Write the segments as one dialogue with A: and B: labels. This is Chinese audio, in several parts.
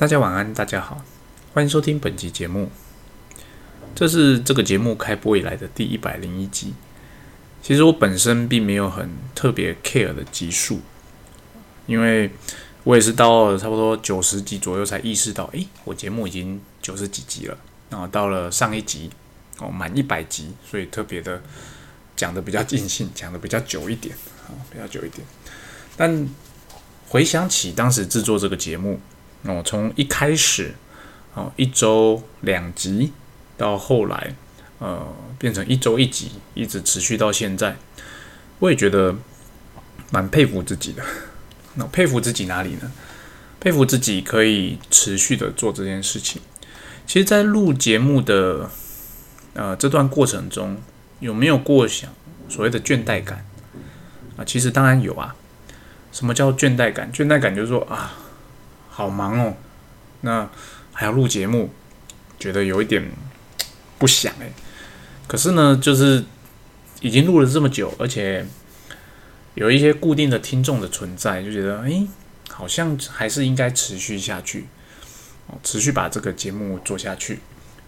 A: 大家晚安，大家好，欢迎收听本集节目。这是这个节目开播以来的第一百零一集。其实我本身并没有很特别 care 的集数，因为我也是到了差不多九十集左右才意识到，诶，我节目已经九十几集了。然后到了上一集哦，满一百集，所以特别的讲的比较尽兴，讲的比较久一点啊，比较久一点。但回想起当时制作这个节目，哦，从一开始哦一周两集，到后来呃变成一周一集，一直持续到现在，我也觉得蛮佩服自己的。那佩服自己哪里呢？佩服自己可以持续的做这件事情。其实，在录节目的呃这段过程中，有没有过想所谓的倦怠感啊？其实当然有啊。什么叫倦怠感？倦怠感就是说啊，好忙哦，那还要录节目，觉得有一点不想诶。可是呢，就是已经录了这么久，而且有一些固定的听众的存在，就觉得诶，好像还是应该持续下去。持续把这个节目做下去，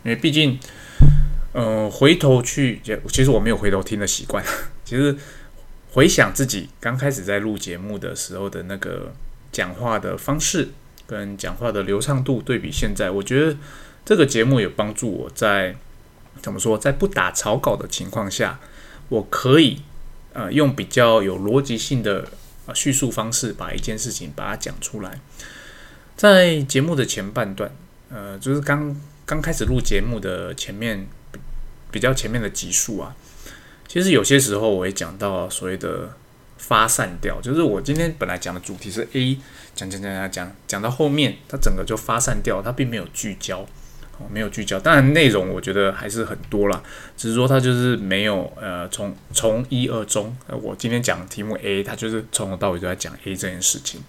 A: 因为毕竟，呃，回头去，其实我没有回头听的习惯。其实回想自己刚开始在录节目的时候的那个讲话的方式跟讲话的流畅度，对比现在，我觉得这个节目有帮助我在怎么说，在不打草稿的情况下，我可以呃用比较有逻辑性的呃叙述方式，把一件事情把它讲出来。在节目的前半段，呃，就是刚刚开始录节目的前面比较前面的集数啊，其实有些时候我会讲到所谓的发散掉，就是我今天本来讲的主题是 A，讲讲讲讲讲讲到后面，它整个就发散掉，它并没有聚焦，哦，没有聚焦。当然内容我觉得还是很多啦，只是说它就是没有呃从从一而终。我今天讲题目 A，它就是从头到尾都在讲 A 这件事情。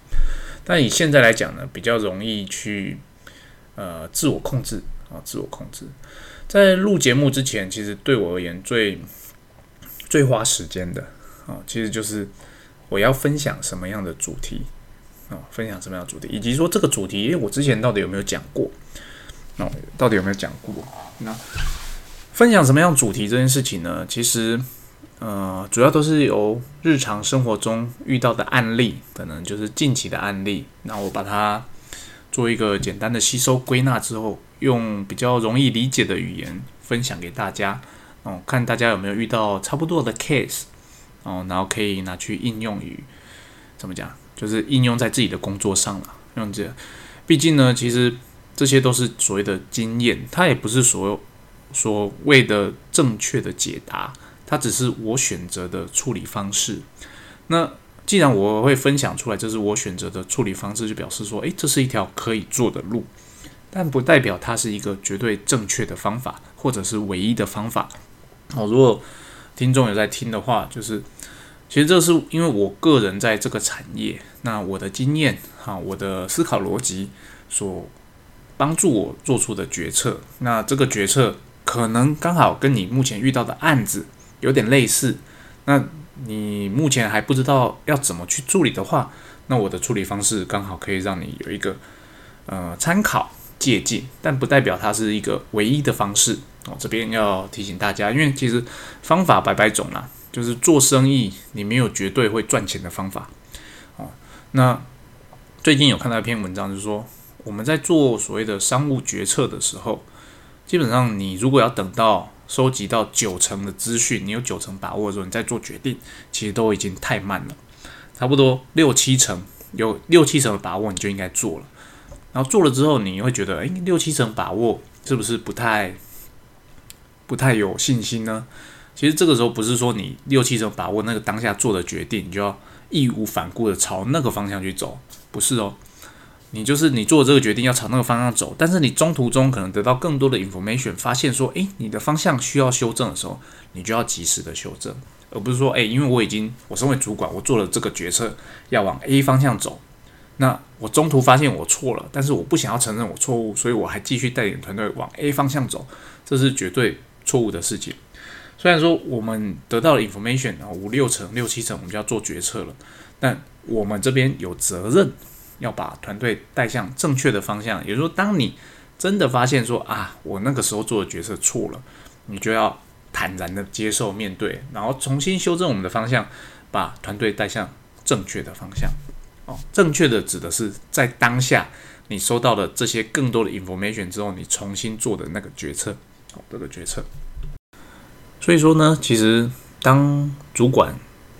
A: 但以现在来讲呢，比较容易去呃自我控制啊，自我控制。在录节目之前，其实对我而言最最花时间的啊，其实就是我要分享什么样的主题啊，分享什么样的主题，以及说这个主题，我之前到底有没有讲过？哦，到底有没有讲过？那分享什么样主题这件事情呢？其实。呃，主要都是由日常生活中遇到的案例，可能就是近期的案例。那我把它做一个简单的吸收归纳之后，用比较容易理解的语言分享给大家。哦，看大家有没有遇到差不多的 case，哦，然后可以拿去应用于怎么讲，就是应用在自己的工作上了。用这，毕竟呢，其实这些都是所谓的经验，它也不是所所谓的正确的解答。它只是我选择的处理方式。那既然我会分享出来，这是我选择的处理方式，就表示说，诶，这是一条可以做的路，但不代表它是一个绝对正确的方法，或者是唯一的方法。哦，如果听众有在听的话，就是其实这是因为我个人在这个产业，那我的经验哈，我的思考逻辑所帮助我做出的决策。那这个决策可能刚好跟你目前遇到的案子。有点类似，那你目前还不知道要怎么去处理的话，那我的处理方式刚好可以让你有一个呃参考借鉴，但不代表它是一个唯一的方式哦。这边要提醒大家，因为其实方法百百种啦，就是做生意你没有绝对会赚钱的方法哦。那最近有看到一篇文章，就是说我们在做所谓的商务决策的时候，基本上你如果要等到收集到九成的资讯，你有九成把握的时候，你再做决定，其实都已经太慢了。差不多六七成，有六七成的把握，你就应该做了。然后做了之后，你会觉得，诶，六七成把握是不是不太不太有信心呢？其实这个时候不是说你六七成把握那个当下做的决定，你就要义无反顾的朝那个方向去走，不是哦。你就是你做这个决定要朝那个方向走，但是你中途中可能得到更多的 information，发现说，诶，你的方向需要修正的时候，你就要及时的修正，而不是说，诶，因为我已经我身为主管，我做了这个决策要往 A 方向走，那我中途发现我错了，但是我不想要承认我错误，所以我还继续带领团队往 A 方向走，这是绝对错误的事情。虽然说我们得到了 information 啊五六成六七成，我们就要做决策了，但我们这边有责任。要把团队带向正确的方向。也就是说，当你真的发现说啊，我那个时候做的决策错了，你就要坦然的接受面对，然后重新修正我们的方向，把团队带向正确的方向。哦，正确的指的是在当下你收到了这些更多的 information 之后，你重新做的那个决策。哦，这个决策。所以说呢，其实当主管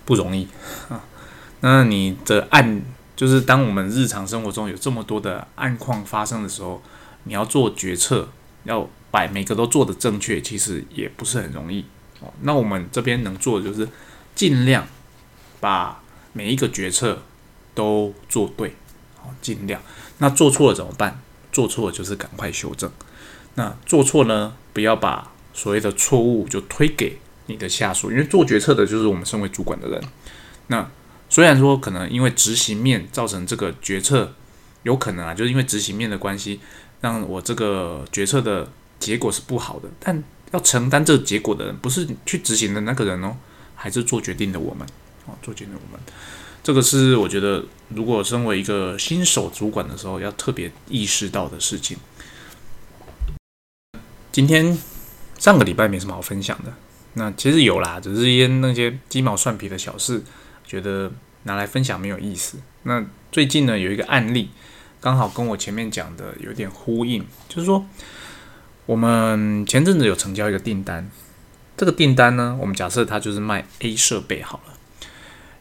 A: 不容易啊。那你的案就是当我们日常生活中有这么多的案况发生的时候，你要做决策，要把每个都做的正确，其实也不是很容易。哦，那我们这边能做的就是尽量把每一个决策都做对，哦，尽量。那做错了怎么办？做错了就是赶快修正。那做错呢，不要把所谓的错误就推给你的下属，因为做决策的就是我们身为主管的人。那虽然说可能因为执行面造成这个决策有可能啊，就是因为执行面的关系，让我这个决策的结果是不好的。但要承担这个结果的人，不是去执行的那个人哦，还是做决定的我们哦，做决定的我们。这个是我觉得，如果身为一个新手主管的时候，要特别意识到的事情。今天上个礼拜没什么好分享的，那其实有啦，只是一些那些鸡毛蒜皮的小事，觉得。拿来分享没有意思。那最近呢，有一个案例，刚好跟我前面讲的有点呼应，就是说，我们前阵子有成交一个订单，这个订单呢，我们假设它就是卖 A 设备好了。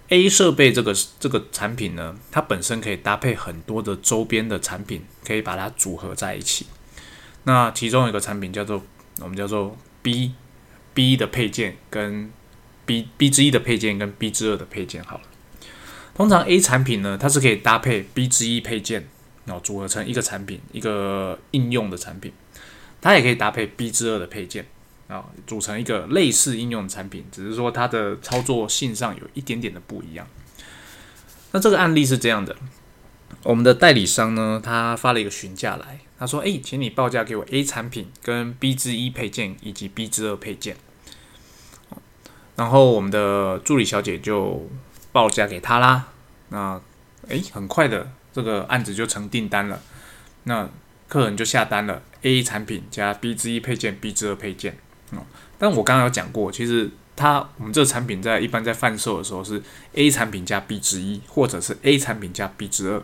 A: A 设备这个这个产品呢，它本身可以搭配很多的周边的产品，可以把它组合在一起。那其中有一个产品叫做我们叫做 B B 的配件跟 B B 之一的配件跟 B 之二的配件好了。通常 A 产品呢，它是可以搭配 B 之一配件，然后组合成一个产品，一个应用的产品。它也可以搭配 B 之二的配件，啊，组成一个类似应用的产品，只是说它的操作性上有一点点的不一样。那这个案例是这样的，我们的代理商呢，他发了一个询价来，他说：“诶，请你报价给我 A 产品跟 B 之一配件以及 B 之二配件。”然后我们的助理小姐就。报价给他啦，那诶，很快的这个案子就成订单了，那客人就下单了 A 产品加 B 之一配件，B 之二配件哦。但我刚刚有讲过，其实它我们这个产品在一般在贩售的时候是 A 产品加 B 之一，或者是 A 产品加 B 之二，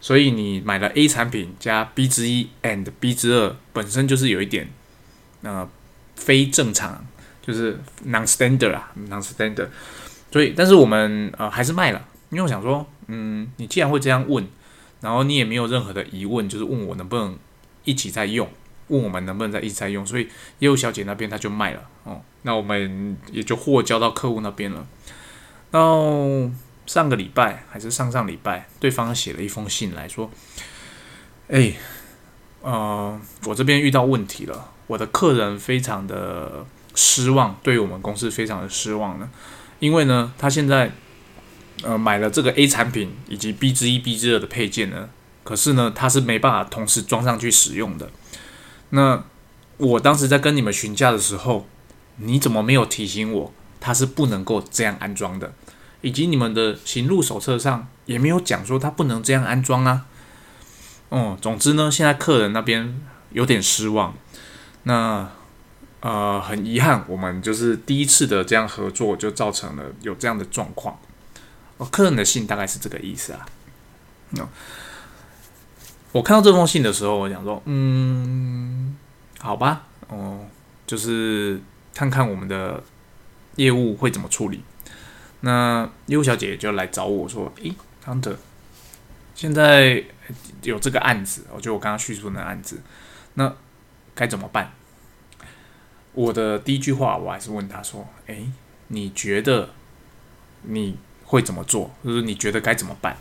A: 所以你买了 A 产品加 B 之一 and B 之二，本身就是有一点呃非正常，就是 non-standard 啊，non-standard。所以，但是我们呃还是卖了，因为我想说，嗯，你既然会这样问，然后你也没有任何的疑问，就是问我能不能一起再用，问我们能不能再一起再用，所以业务小姐那边她就卖了哦，那我们也就货交到客户那边了。然后上个礼拜还是上上礼拜，对方写了一封信来说，哎，呃，我这边遇到问题了，我的客人非常的失望，对我们公司非常的失望呢。因为呢，他现在呃买了这个 A 产品以及 B 之一、B 之二的配件呢，可是呢，他是没办法同时装上去使用的。那我当时在跟你们询价的时候，你怎么没有提醒我，它是不能够这样安装的？以及你们的行路手册上也没有讲说它不能这样安装啊？哦，总之呢，现在客人那边有点失望。那。呃，很遗憾，我们就是第一次的这样合作，就造成了有这样的状况。哦，客人的信大概是这个意思啊。那我看到这封信的时候，我想说，嗯，好吧，哦，就是看看我们的业务会怎么处理。那业务小姐就来找我说：“诶，康德，现在有这个案子，我就我刚刚叙述那案子，那该怎么办？”我的第一句话，我还是问他说：“诶，你觉得你会怎么做？就是你觉得该怎么办？”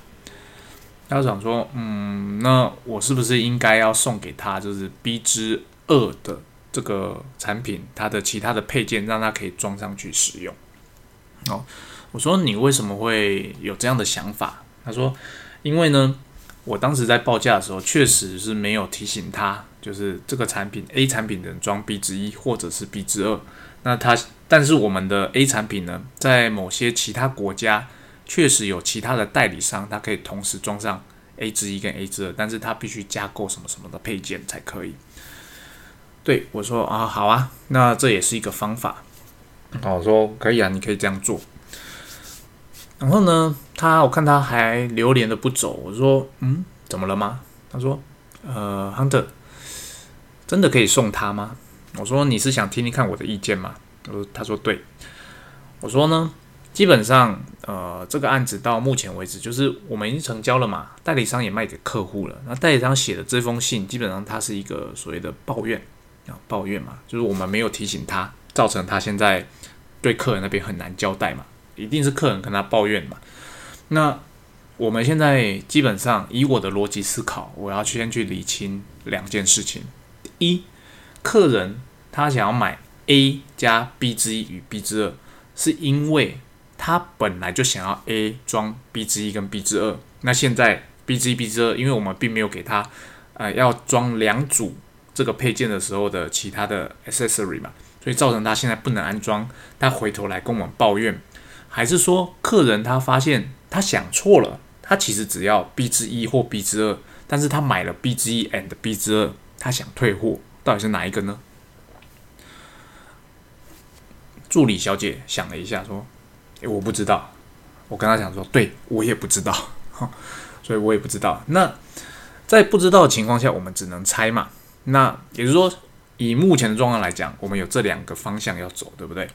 A: 他想说：“嗯，那我是不是应该要送给他，就是 B 之二的这个产品，它的其他的配件，让他可以装上去使用？”哦，我说：“你为什么会有这样的想法？”他说：“因为呢。”我当时在报价的时候，确实是没有提醒他，就是这个产品 A 产品能装 B 之一或者是 B 之二。那他，但是我们的 A 产品呢，在某些其他国家确实有其他的代理商，它可以同时装上 A 之一跟 A 之二，但是它必须加购什么什么的配件才可以。对我说啊，好啊，那这也是一个方法。哦，我说可以啊，你可以这样做。然后呢，他我看他还流连的不走。我说，嗯，怎么了吗？他说，呃，Hunter，真的可以送他吗？我说，你是想听听看我的意见吗？我说，他说对。我说呢，基本上，呃，这个案子到目前为止，就是我们已经成交了嘛，代理商也卖给客户了。那代理商写的这封信，基本上它是一个所谓的抱怨啊，抱怨嘛，就是我们没有提醒他，造成他现在对客人那边很难交代嘛。一定是客人跟他抱怨嘛？那我们现在基本上以我的逻辑思考，我要先去理清两件事情：一，客人他想要买 A 加 B 之一与 B 之二，是因为他本来就想要 A 装 B 之一跟 B 之二。那现在 B 之一、B 之二，因为我们并没有给他呃要装两组这个配件的时候的其他的 accessory 嘛，所以造成他现在不能安装。他回头来跟我们抱怨。还是说，客人他发现他想错了，他其实只要 B 之一或 B 之二，但是他买了 B 之一 and B 之二，他想退货，到底是哪一个呢？助理小姐想了一下，说：“诶，我不知道。”我跟他讲说：“对我也不知道，所以我也不知道。”那在不知道的情况下，我们只能猜嘛。那也就是说，以目前的状况来讲，我们有这两个方向要走，对不对？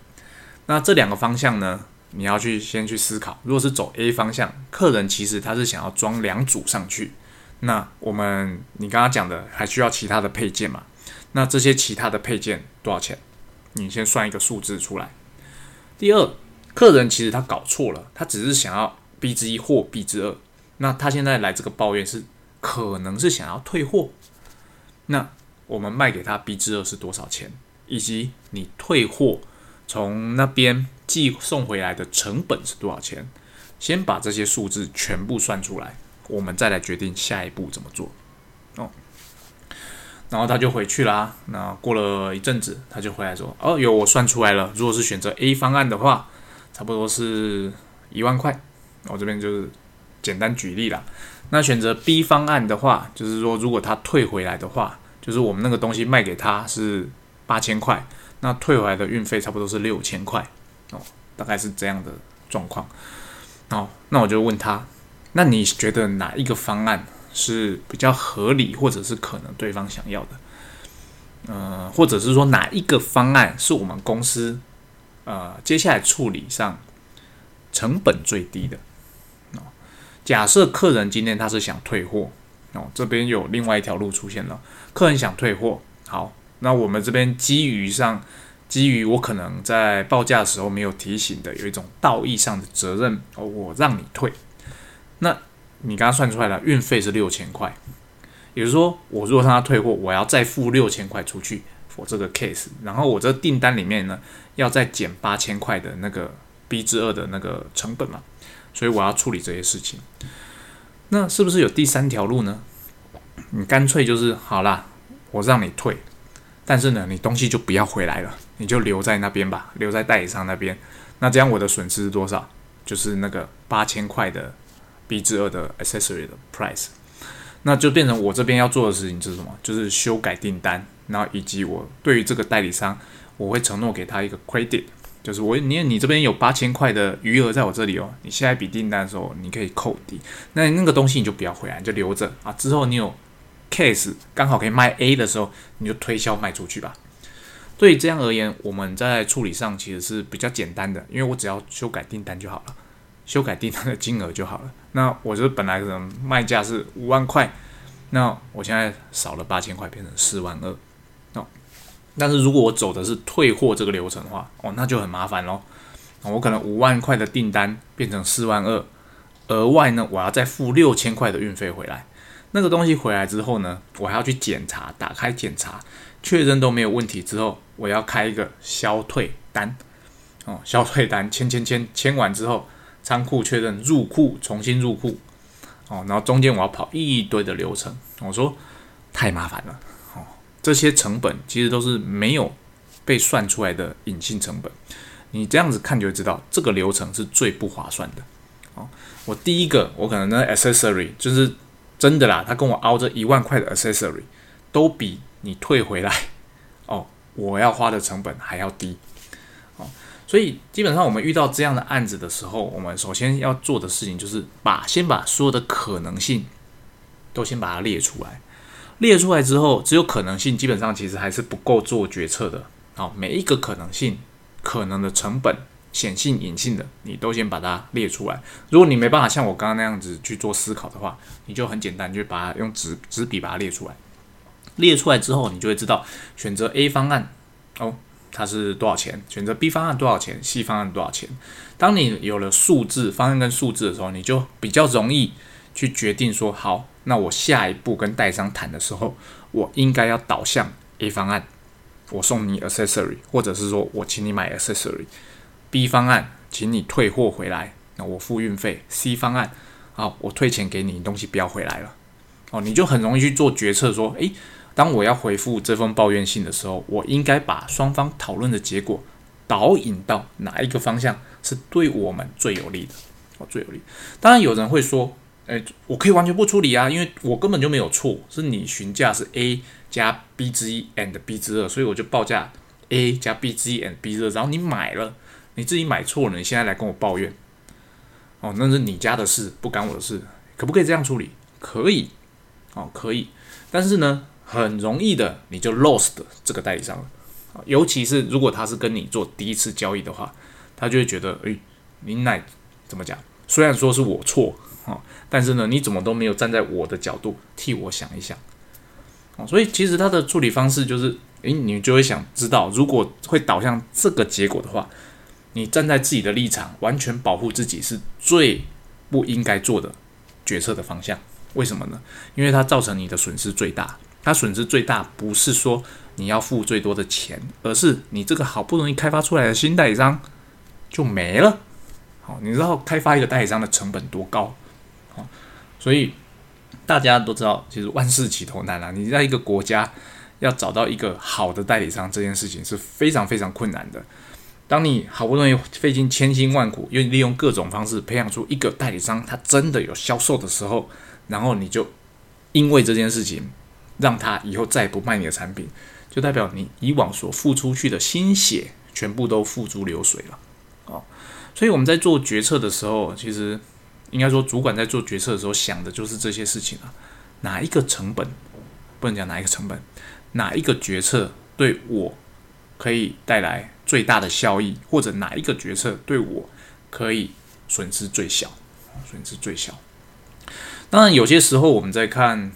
A: 那这两个方向呢？你要去先去思考，如果是走 A 方向，客人其实他是想要装两组上去，那我们你刚刚讲的还需要其他的配件嘛？那这些其他的配件多少钱？你先算一个数字出来。第二，客人其实他搞错了，他只是想要 B 之一或 B 之二，那他现在来这个抱怨是可能是想要退货，那我们卖给他 B 之二是多少钱？以及你退货从那边。寄送回来的成本是多少钱？先把这些数字全部算出来，我们再来决定下一步怎么做。哦，然后他就回去啦。那过了一阵子，他就回来说：“哦，有我算出来了。如果是选择 A 方案的话，差不多是一万块。我这边就是简单举例啦。那选择 B 方案的话，就是说如果他退回来的话，就是我们那个东西卖给他是八千块，那退回来的运费差不多是六千块。”哦，大概是这样的状况。哦，那我就问他，那你觉得哪一个方案是比较合理，或者是可能对方想要的？呃，或者是说哪一个方案是我们公司呃接下来处理上成本最低的？哦，假设客人今天他是想退货，哦，这边有另外一条路出现了，客人想退货，好，那我们这边基于上。基于我可能在报价的时候没有提醒的，有一种道义上的责任哦，我让你退。那你刚刚算出来了，运费是六千块，也就是说，我如果让他退货，我要再付六千块出去我这个 case，然后我这订单里面呢，要再减八千块的那个 B 之二的那个成本嘛，所以我要处理这些事情。那是不是有第三条路呢？你干脆就是好啦，我让你退，但是呢，你东西就不要回来了。你就留在那边吧，留在代理商那边。那这样我的损失是多少？就是那个八千块的 B 之二的 accessory 的 price。那就变成我这边要做的事情是什么？就是修改订单，然后以及我对于这个代理商，我会承诺给他一个 credit，就是我你你这边有八千块的余额在我这里哦，你下一笔订单的时候你可以扣抵。那那个东西你就不要回来，你就留着啊。之后你有 case 刚好可以卖 A 的时候，你就推销卖出去吧。对这样而言，我们在处理上其实是比较简单的，因为我只要修改订单就好了，修改订单的金额就好了。那我就本来可能卖价是五万块，那我现在少了八千块，变成四万二。哦，但是如果我走的是退货这个流程的话，哦，那就很麻烦喽。我可能五万块的订单变成四万二，额外呢，我要再付六千块的运费回来。那个东西回来之后呢，我还要去检查，打开检查。确认都没有问题之后，我要开一个消退单，哦，消退单签签签签完之后，仓库确认入库，重新入库，哦，然后中间我要跑一堆的流程，我说太麻烦了，哦，这些成本其实都是没有被算出来的隐性成本，你这样子看就知道这个流程是最不划算的，哦，我第一个我可能呢 accessory 就是。真的啦，他跟我凹这一万块的 accessory，都比你退回来 哦，我要花的成本还要低哦。所以基本上我们遇到这样的案子的时候，我们首先要做的事情就是把先把所有的可能性都先把它列出来。列出来之后，只有可能性，基本上其实还是不够做决策的。好，每一个可能性、可能的成本、显性、隐性的，你都先把它列出来。如果你没办法像我刚刚那样子去做思考的话，你就很简单，就把它用纸纸笔把它列出来。列出来之后，你就会知道选择 A 方案哦，它是多少钱；选择 B 方案多少钱；C 方案多少钱。当你有了数字方案跟数字的时候，你就比较容易去决定说好。那我下一步跟代商谈的时候，我应该要导向 A 方案，我送你 accessory，或者是说我请你买 accessory。B 方案，请你退货回来，那我付运费。C 方案，好，我退钱给你，东西不要回来了。哦，你就很容易去做决策，说，诶，当我要回复这封抱怨信的时候，我应该把双方讨论的结果导引到哪一个方向是对我们最有利的？哦，最有利。当然有人会说。哎，我可以完全不处理啊，因为我根本就没有错，是你询价是 A 加 B 之一 and B 之二，所以我就报价 A 加 B 之一 and B 之二，然后你买了，你自己买错了，你现在来跟我抱怨，哦，那是你家的事，不干我的事，可不可以这样处理？可以，哦，可以，但是呢，很容易的你就 lost 这个代理商了，尤其是如果他是跟你做第一次交易的话，他就会觉得，哎，你乃怎么讲？虽然说是我错。哦，但是呢，你怎么都没有站在我的角度替我想一想，哦，所以其实他的处理方式就是，诶，你就会想知道，如果会导向这个结果的话，你站在自己的立场，完全保护自己是最不应该做的决策的方向。为什么呢？因为它造成你的损失最大。它损失最大不是说你要付最多的钱，而是你这个好不容易开发出来的新代理商就没了。好，你知道开发一个代理商的成本多高？好所以大家都知道，其实万事起头难啊！你在一个国家要找到一个好的代理商，这件事情是非常非常困难的。当你好不容易费尽千辛万苦，又利用各种方式培养出一个代理商，他真的有销售的时候，然后你就因为这件事情让他以后再也不卖你的产品，就代表你以往所付出去的心血全部都付诸流水了。哦，所以我们在做决策的时候，其实。应该说，主管在做决策的时候想的就是这些事情啊。哪一个成本不能讲哪一个成本，哪一个决策对我可以带来最大的效益，或者哪一个决策对我可以损失最小，损失最小。当然，有些时候我们在看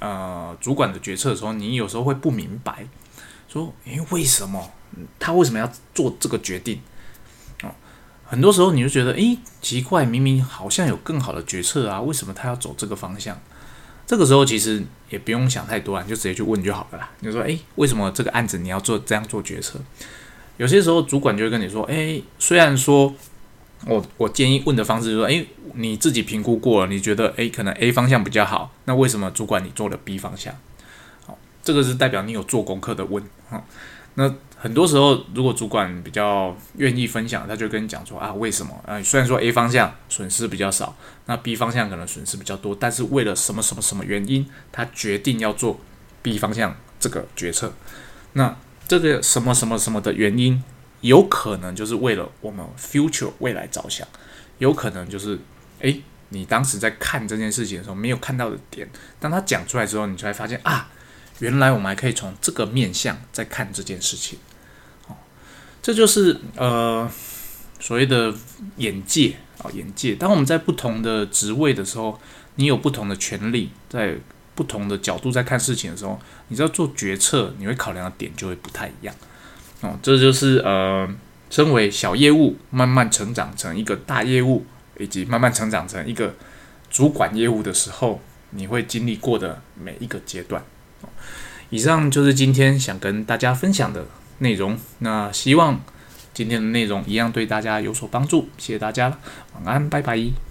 A: 呃主管的决策的时候，你有时候会不明白，说诶，为什么他为什么要做这个决定？很多时候你就觉得，诶，奇怪，明明好像有更好的决策啊，为什么他要走这个方向？这个时候其实也不用想太多啊，就直接去问就好了啦。你说，诶，为什么这个案子你要做这样做决策？有些时候主管就会跟你说，诶，虽然说我我建议问的方式就是说，诶，你自己评估过了，你觉得，诶，可能 A 方向比较好，那为什么主管你做了 B 方向？好，这个是代表你有做功课的问，哈，那。很多时候，如果主管比较愿意分享，他就跟你讲说啊，为什么？啊，虽然说 A 方向损失比较少，那 B 方向可能损失比较多，但是为了什么什么什么原因，他决定要做 B 方向这个决策。那这个什么什么什么的原因，有可能就是为了我们 future 未来着想，有可能就是诶，你当时在看这件事情的时候没有看到的点，当他讲出来之后，你才发现啊。原来我们还可以从这个面向在看这件事情，哦，这就是呃所谓的眼界啊，眼界。当我们在不同的职位的时候，你有不同的权利，在不同的角度在看事情的时候，你知道做决策，你会考量的点就会不太一样。哦，这就是呃，身为小业务慢慢成长成一个大业务，以及慢慢成长成一个主管业务的时候，你会经历过的每一个阶段。以上就是今天想跟大家分享的内容。那希望今天的内容一样对大家有所帮助。谢谢大家，晚安，拜拜。